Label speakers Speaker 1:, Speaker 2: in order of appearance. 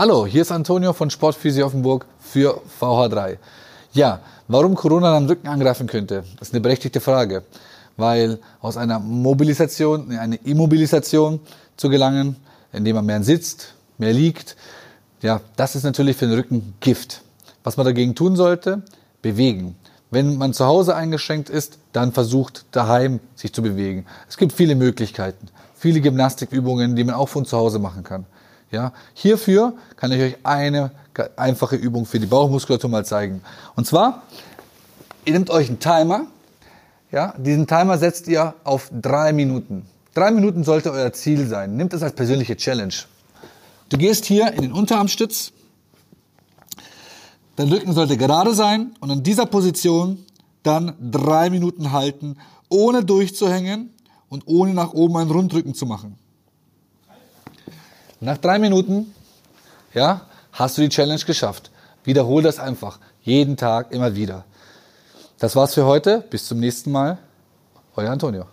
Speaker 1: Hallo, hier ist Antonio von Sportphysio Offenburg für VH3. Ja, warum Corona dann Rücken angreifen könnte, ist eine berechtigte Frage. Weil aus einer Mobilisation in eine Immobilisation zu gelangen, indem man mehr sitzt, mehr liegt, ja, das ist natürlich für den Rücken Gift. Was man dagegen tun sollte, bewegen. Wenn man zu Hause eingeschränkt ist, dann versucht daheim sich zu bewegen. Es gibt viele Möglichkeiten, viele Gymnastikübungen, die man auch von zu Hause machen kann. Ja, hierfür kann ich euch eine einfache Übung für die Bauchmuskulatur mal zeigen. Und zwar, ihr nehmt euch einen Timer. Ja, diesen Timer setzt ihr auf drei Minuten. Drei Minuten sollte euer Ziel sein. Nehmt es als persönliche Challenge. Du gehst hier in den Unterarmstütz. Dein Rücken sollte gerade sein und in dieser Position dann drei Minuten halten, ohne durchzuhängen und ohne nach oben einen Rundrücken zu machen. Nach drei Minuten, ja, hast du die Challenge geschafft. Wiederhol das einfach. Jeden Tag, immer wieder. Das war's für heute. Bis zum nächsten Mal. Euer Antonio.